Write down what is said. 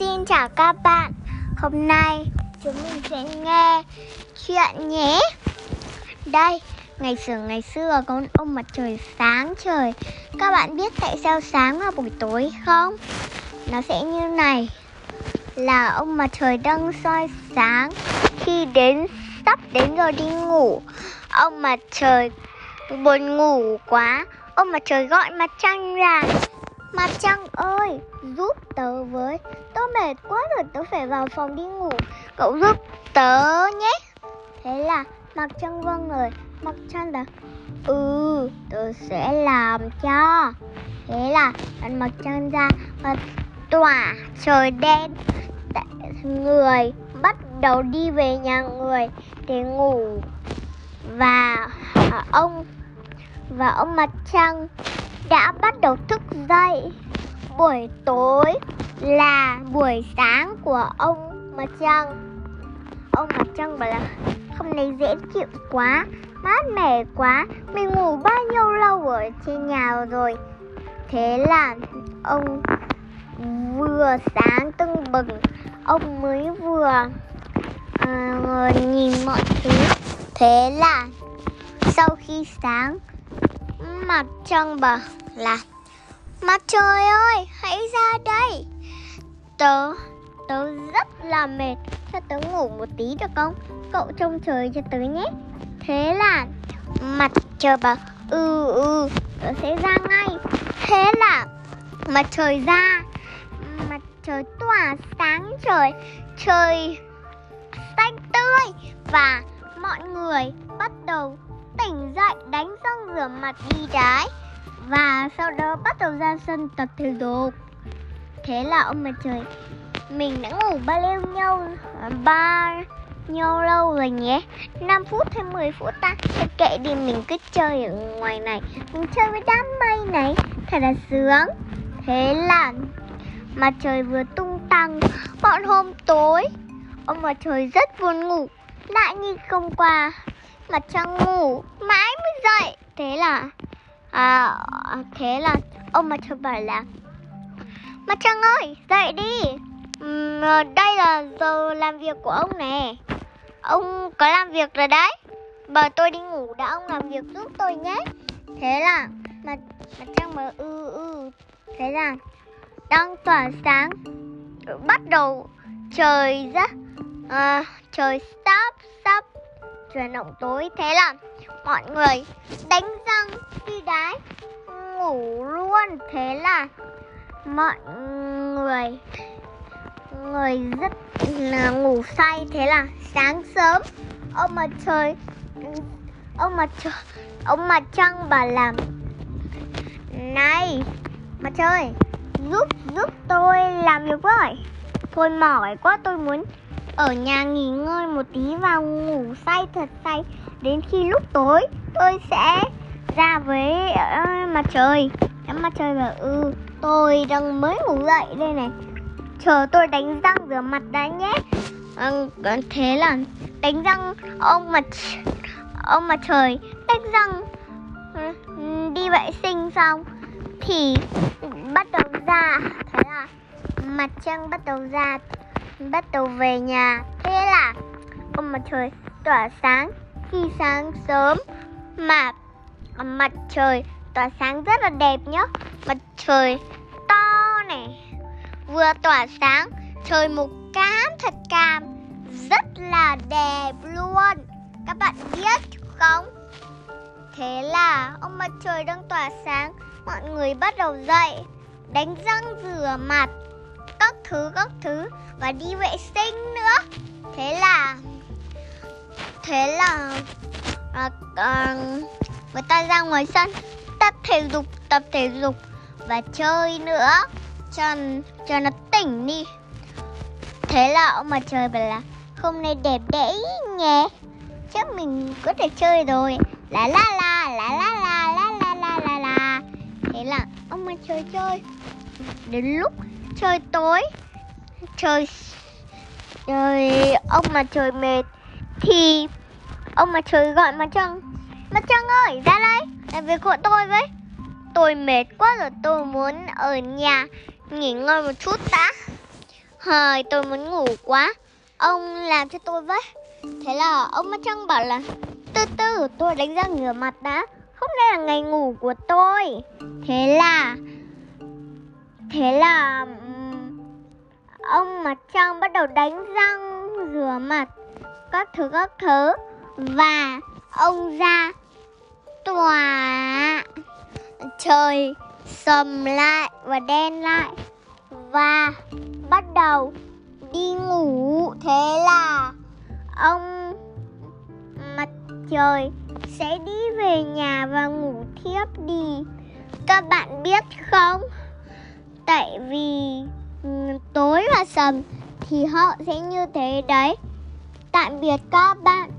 Xin chào các bạn. Hôm nay chúng mình sẽ nghe chuyện nhé. Đây, ngày xưa ngày xưa có ông mặt trời sáng trời. Các bạn biết tại sao sáng vào buổi tối không? Nó sẽ như này. Là ông mặt trời đang soi sáng. Khi đến sắp đến giờ đi ngủ Ông mặt trời buồn ngủ quá. Ông mặt trời gọi mặt trăng ra. Mặt trăng ơi, giúp tớ với. Tớ mệt quá rồi, tớ phải vào phòng đi ngủ. Cậu giúp tớ nhé. Thế là mặt trăng vâng lời. Mặt trăng đã Ừ, tớ sẽ làm cho. Thế là mặt trăng ra và tỏa trời đen. Người bắt đầu đi về nhà người để ngủ. Và à, ông và ông mặt trăng đã bắt đầu thức dậy. Buổi tối là buổi sáng của ông Mặt Trăng. Ông Mặt Trăng bảo là hôm nay dễ chịu quá, mát mẻ quá, mình ngủ bao nhiêu lâu ở trên nhà rồi. Thế là ông vừa sáng tưng bừng, ông mới vừa uh, nhìn mọi thứ. Thế là sau khi sáng mặt trăng bảo là Mặt trời ơi, hãy ra đây. Tớ, tớ rất là mệt Cho tớ ngủ một tí được không? Cậu trông trời cho tớ nhé. Thế là mặt trời bảo Ừ ừ, tớ sẽ ra ngay. Thế là mặt trời ra Mặt trời tỏa sáng trời Trời xanh tươi Và mọi người bắt đầu tỉnh dậy đánh răng rửa mặt đi trái và sau đó bắt đầu ra sân tập thể dục. Thế là ông mặt trời, mình đã ngủ ba lêu nhau, ba nhau lâu rồi nhé. 5 phút hay 10 phút ta Thế kệ đi, mình cứ chơi ở ngoài này. Mình chơi với đám mây này, Thật là sướng. Thế là mặt trời vừa tung tăng, Bọn hôm tối, Ông mặt trời rất buồn ngủ. Lại như không qua Mặt trăng ngủ. Mãi mới dậy. Thế là à, Thế là ông mặt trời bảo là Mặt trăng ơi dậy đi. Uhm, Đây là giờ làm việc của ông nè. Ông có làm việc rồi đấy. Bảo tôi đi ngủ đã ông làm việc giúp tôi nhé. Thế là mặt, mặt trăng bảo ư ư Thế là đang tỏa sáng Bắt đầu trời ra à, Trời sắp sắp chuyển động tối thế là mọi người đánh răng đi đái, ngủ luôn. Thế là mọi người người rất là ngủ say. Thế là sáng sớm, ông mặt trời, ông mặt trời, ông mặt trăng bảo làm này, mặt trời, giúp giúp tôi làm việc với. Tôi mỏi quá, tôi muốn ở nhà nghỉ ngơi một tí và ngủ say thật say. Đến khi lúc tối tôi sẽ ra với uh, mặt trời. Em mặt trời bảo ừ tôi đang mới ngủ dậy đây này. Chờ tôi đánh răng rửa mặt đã nhé. À, thế là đánh răng ông mặt ông mặt trời đánh răng ừ, đi vệ sinh xong thì bắt đầu ra. Thế là mặt trăng bắt đầu ra bắt đầu về nhà. Thế là ông mặt trời tỏa sáng, khi sáng sớm mà à, mặt trời tỏa sáng rất là đẹp nhá. Mặt trời to này, vừa tỏa sáng, trời màu cam thật cam, rất là đẹp luôn. Các bạn biết không? Thế là, ông mặt trời đang tỏa sáng, mọi người bắt đầu dậy, đánh răng rửa mặt các thứ các thứ và đi vệ sinh nữa. Thế là thế là à, à, người ta ra ngoài sân tập thể dục tập thể dục và chơi nữa cho cho nó tỉnh đi. Thế là ông mặt trời bảo là hôm nay đẹp đẽ nhé chắc mình có thể chơi rồi. La la la la la la la la la la la. Thế là ông mặt trời chơi. Đến lúc trời tối. Trời trời, ông mặt trời mệt thì ông mặt trời gọi mặt trăng. Mặt trăng ơi, ra đây, làm việc của tôi với. Tôi mệt quá rồi, tôi muốn ở nhà nghỉ ngơi một chút đã. Hời, tôi muốn ngủ quá. Ông làm cho tôi với. Thế là ông Mặt Trăng bảo là, Từ từ, tôi đánh răng rửa mặt đã. Hôm nay là ngày ngủ của tôi. Thế là Thế là Ông Mặt Trăng bắt đầu đánh răng Rửa mặt Các thứ các thứ. Và ông ra Tòa, Trời sầm lại và đen lại. Và bắt đầu đi ngủ. Thế là ông mặt trời sẽ đi về nhà và ngủ thiếp đi. Các bạn biết không? Tại vì tối và sầm thì họ sẽ như thế đấy. Tạm biệt các bạn.